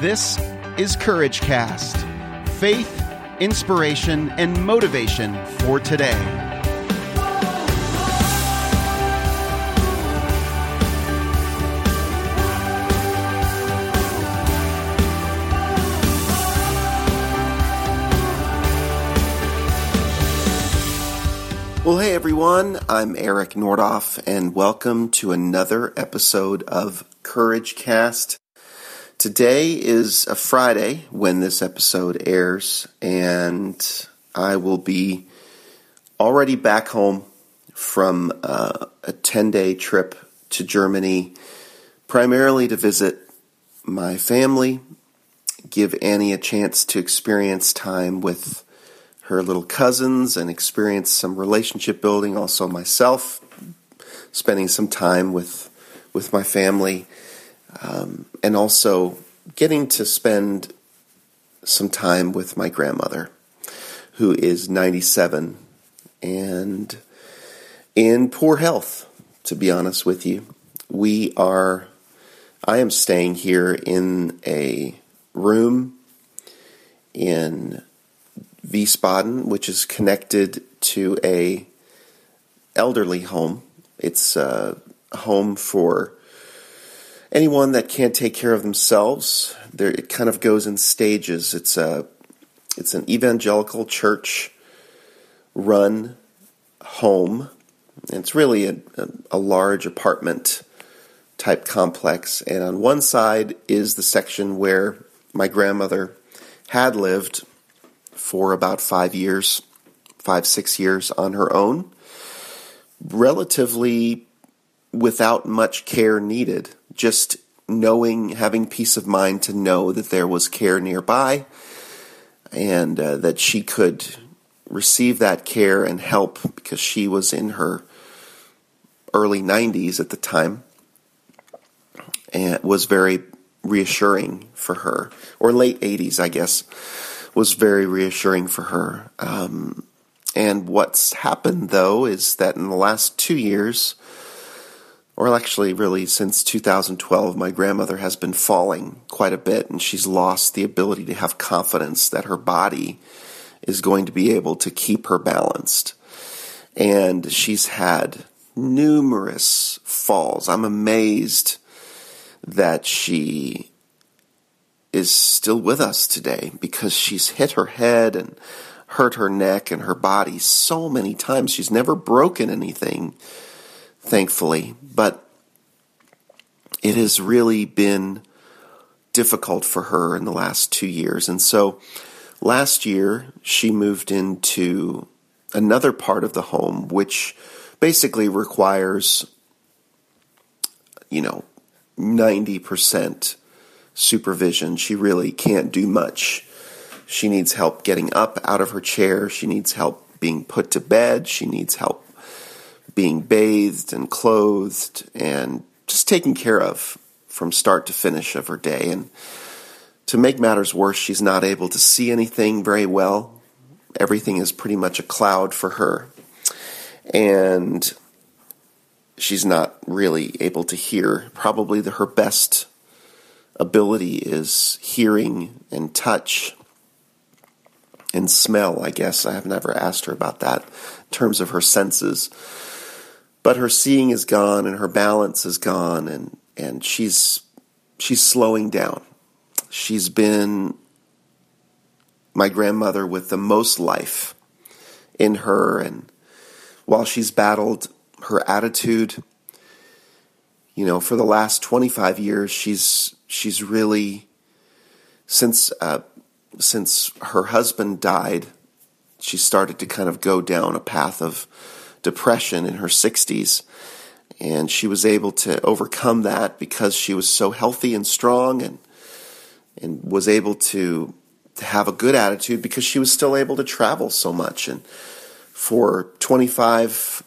This is Courage Cast faith, inspiration, and motivation for today. Well, hey everyone, I'm Eric Nordoff, and welcome to another episode of Courage Cast. Today is a Friday when this episode airs, and I will be already back home from uh, a 10 day trip to Germany, primarily to visit my family, give Annie a chance to experience time with her little cousins and experience some relationship building. Also, myself spending some time with with my family, um, and also getting to spend some time with my grandmother, who is ninety seven and in poor health. To be honest with you, we are. I am staying here in a room in Wiesbaden, which is connected to a elderly home. It's a home for anyone that can't take care of themselves. There, it kind of goes in stages. It's a it's an evangelical church run home. It's really a, a, a large apartment type complex, and on one side is the section where my grandmother had lived for about five years, five, six years on her own, relatively without much care needed, just knowing, having peace of mind to know that there was care nearby and uh, that she could receive that care and help because she was in her early 90s at the time and was very reassuring for her, or late 80s, I guess was very reassuring for her. Um, and what's happened, though, is that in the last two years, or actually really since 2012, my grandmother has been falling quite a bit, and she's lost the ability to have confidence that her body is going to be able to keep her balanced. And she's had numerous falls. I'm amazed that she is still with us today because she's hit her head and hurt her neck and her body so many times. She's never broken anything, thankfully, but it has really been difficult for her in the last two years. And so last year, she moved into another part of the home, which basically requires, you know, 90% supervision. She really can't do much. She needs help getting up out of her chair. She needs help being put to bed. She needs help being bathed and clothed and just taken care of from start to finish of her day. And to make matters worse, she's not able to see anything very well. Everything is pretty much a cloud for her. And she's not really able to hear probably the, her best ability is hearing and touch and smell, I guess. I have never asked her about that in terms of her senses. But her seeing is gone and her balance is gone and, and she's she's slowing down. She's been my grandmother with the most life in her and while she's battled her attitude, you know, for the last 25 years she's she's really since uh, since her husband died, she started to kind of go down a path of depression in her 60s. And she was able to overcome that because she was so healthy and strong and and was able to, to have a good attitude because she was still able to travel so much. And for 25,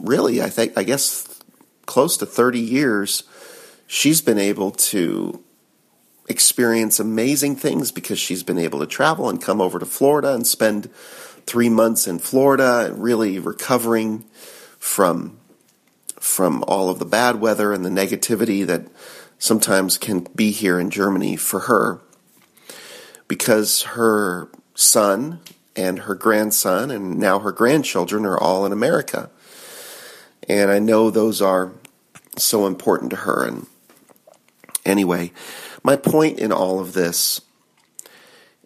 really, I think, I guess close to 30 years, she's been able to experience amazing things because she's been able to travel and come over to Florida and spend three months in Florida, really recovering from from all of the bad weather and the negativity that sometimes can be here in Germany for her because her son and her grandson and now her grandchildren are all in America. And I know those are so important to her. And anyway, my point in all of this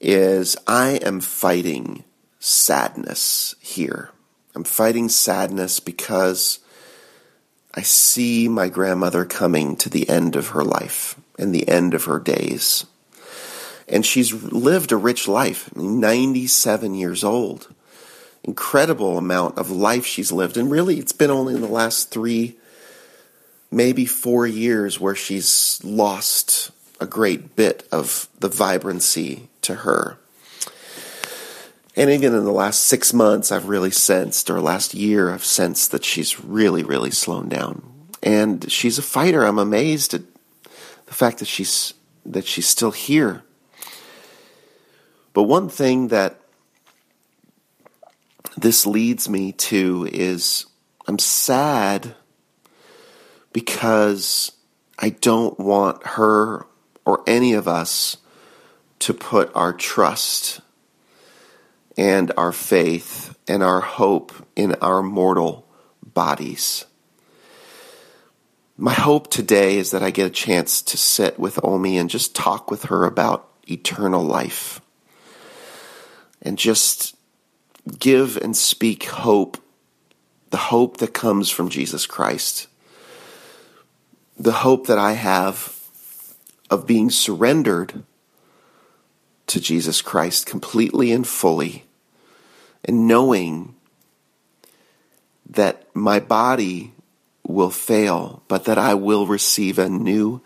is I am fighting sadness here. I'm fighting sadness because I see my grandmother coming to the end of her life and the end of her days. And she's lived a rich life, 97 years old. Incredible amount of life she's lived. And really, it's been only in the last three, maybe four years where she's lost a great bit of the vibrancy to her. And even in the last six months, I've really sensed, or last year, I've sensed that she's really, really slowed down. And she's a fighter. I'm amazed at the fact that she's that she's still here. But one thing that this leads me to is I'm sad because I don't want her or any of us to put our trust and our faith and our hope in our mortal bodies. My hope today is that I get a chance to sit with Omi and just talk with her about eternal life and just give and speak hope, the hope that comes from Jesus Christ, the hope that I have of being surrendered to Jesus Christ completely and fully, and knowing that my body will fail, but that I will receive a new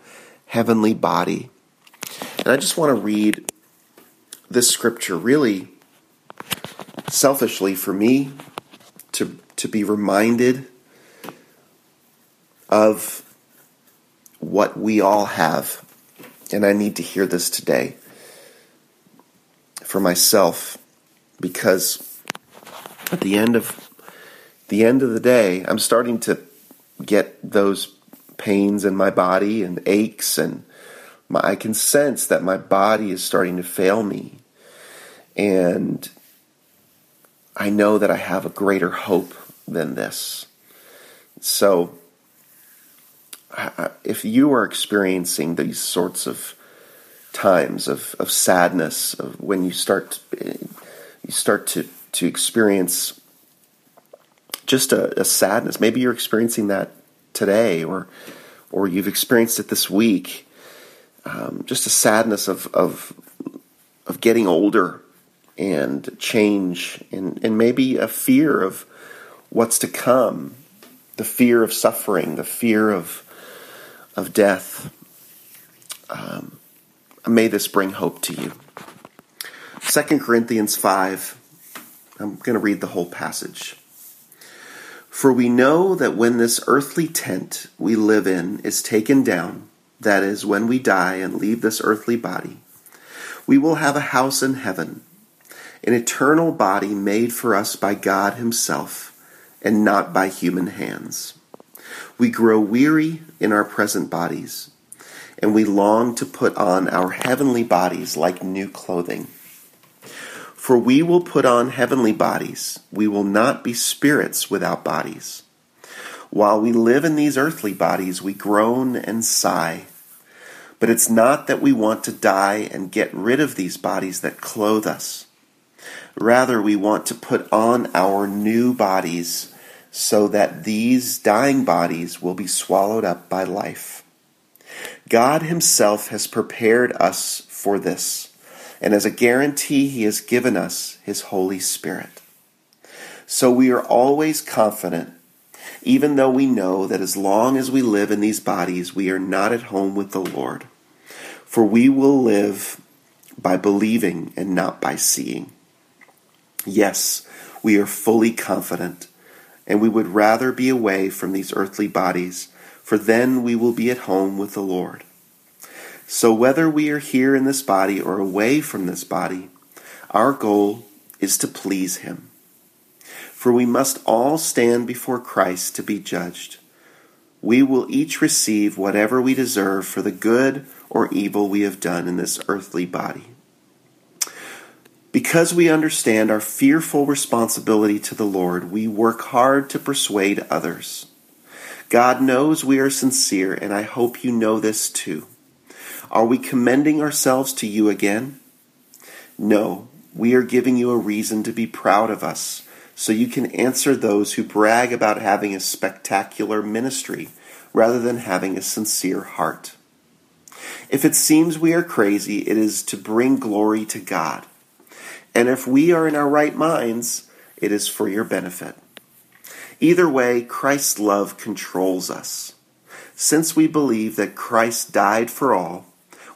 heavenly body. And I just want to read this scripture really selfishly for me to, to be reminded of what we all have. And I need to hear this today for myself because at the end of the end of the day, I'm starting to get those pains in my body and aches and my, I can sense that my body is starting to fail me. And I know that I have a greater hope than this. So, if you are experiencing these sorts of times of, of sadness, of when you start eh, you start to, to experience just a, a sadness, maybe you're experiencing that today, or or you've experienced it this week. Um, just a sadness of of of getting older and change and, and maybe a fear of what's to come, the fear of suffering, the fear of of death. Um, may this bring hope to you. 2 Corinthians 5, I'm going to read the whole passage. For we know that when this earthly tent we live in is taken down, that is, when we die and leave this earthly body, we will have a house in heaven an eternal body made for us by God Himself and not by human hands. We grow weary in our present bodies, and we long to put on our heavenly bodies like new clothing. For we will put on heavenly bodies, we will not be spirits without bodies. While we live in these earthly bodies, we groan and sigh. But it's not that we want to die and get rid of these bodies that clothe us. Rather, we want to put on our new bodies so that these dying bodies will be swallowed up by life. God Himself has prepared us for this, and as a guarantee, He has given us His Holy Spirit. So we are always confident, even though we know that as long as we live in these bodies, we are not at home with the Lord. For we will live by believing and not by seeing. Yes, we are fully confident, and we would rather be away from these earthly bodies, for then we will be at home with the Lord. So, whether we are here in this body or away from this body, our goal is to please Him. For we must all stand before Christ to be judged. we will each receive whatever we deserve for the good or evil we have done in this earthly body. Because we understand our fearful responsibility to the Lord, we work hard to persuade others. God knows we are sincere, and I hope you know this too. Are we commending ourselves to you again? No, we are giving you a reason to be proud of us so you can answer those who brag about having a spectacular ministry rather than having a sincere heart. If it seems we are crazy, it is to bring glory to God. And if we are in our right minds, it is for your benefit. Either way, Christ's love controls us. Since we believe that Christ died for all,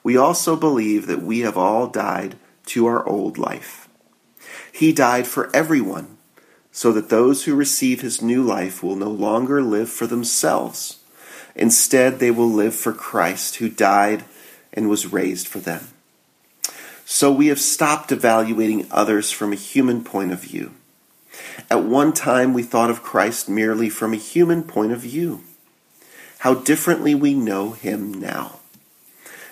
we also believe that we have all died to our old life. He died for everyone so that those who receive his new life will no longer live for themselves. Instead, they will live for Christ, who died and was raised for them. So we have stopped evaluating others from a human point of view. At one time, we thought of Christ merely from a human point of view. How differently we know him now.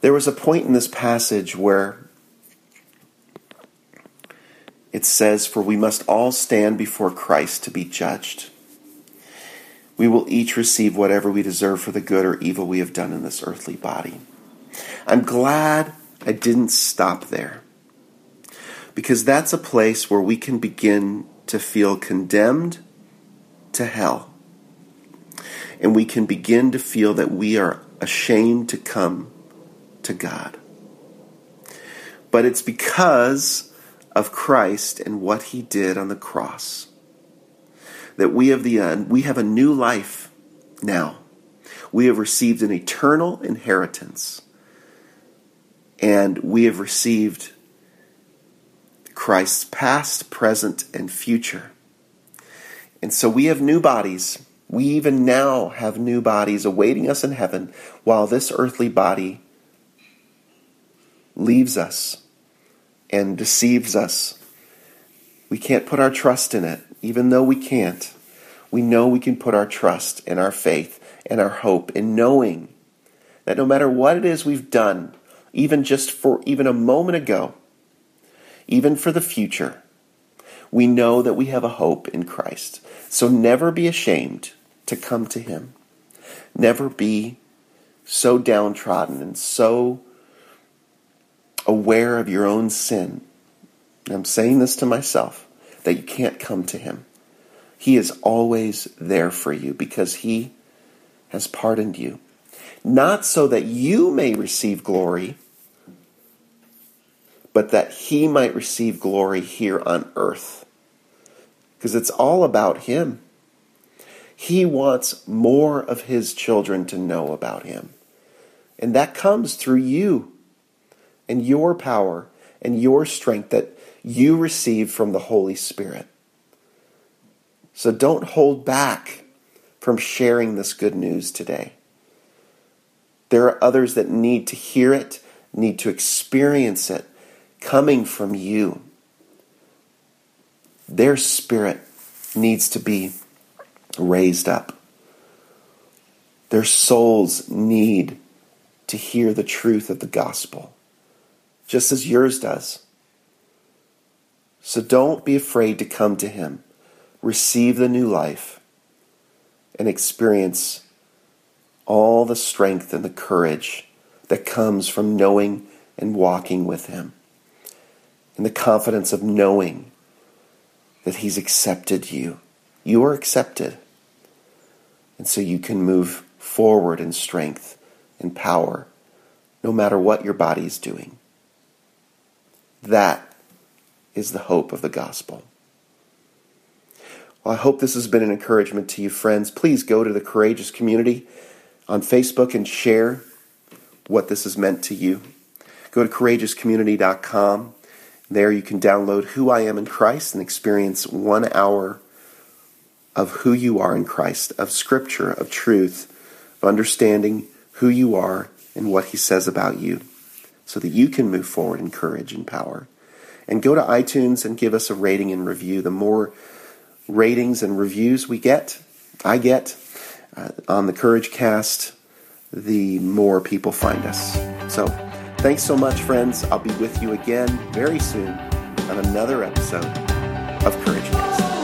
There was a point in this passage where it says, For we must all stand before Christ to be judged we will each receive whatever we deserve for the good or evil we have done in this earthly body. I'm glad I didn't stop there. Because that's a place where we can begin to feel condemned to hell. And we can begin to feel that we are ashamed to come to God. But it's because of Christ and what he did on the cross that we have the uh, we have a new life now. We have received an eternal inheritance. And we have received Christ's past, present, and future. And so we have new bodies. We even now have new bodies awaiting us in heaven while this earthly body leaves us and deceives us. We can't put our trust in it even though we can't, we know we can put our trust and our faith and our hope in knowing that no matter what it is we've done, even just for even a moment ago, even for the future, we know that we have a hope in Christ. So never be ashamed to come to Him. Never be so downtrodden and so aware of your own sin. I'm saying this to myself that you can't come to Him. He is always there for you because He has pardoned you. Not so that you may receive glory, but that He might receive glory here on earth. Because it's all about Him. He wants more of His children to know about Him. And that comes through you and your power and your strength that you receive from the Holy Spirit. So don't hold back from sharing this good news today. There are others that need to hear it, need to experience it coming from you. Their spirit needs to be raised up. Their souls need to hear the truth of the gospel, just as yours does. So don't be afraid to come to Him, receive the new life, and experience all the strength and the courage that comes from knowing and walking with Him. And the confidence of knowing that He's accepted you. You are accepted. And so you can move forward in strength and power no matter what your body is doing. That is the hope of the gospel. Well, I hope this has been an encouragement to you, friends. Please go to the Courageous Community on Facebook and share what this has meant to you. Go to courageouscommunity.com. There you can download Who I Am in Christ and experience one hour of who you are in Christ, of Scripture, of truth, of understanding who you are and what He says about you, so that you can move forward in courage and power. And go to iTunes and give us a rating and review. The more ratings and reviews we get, I get uh, on the Courage Cast, the more people find us. So, thanks so much, friends. I'll be with you again very soon on another episode of Courage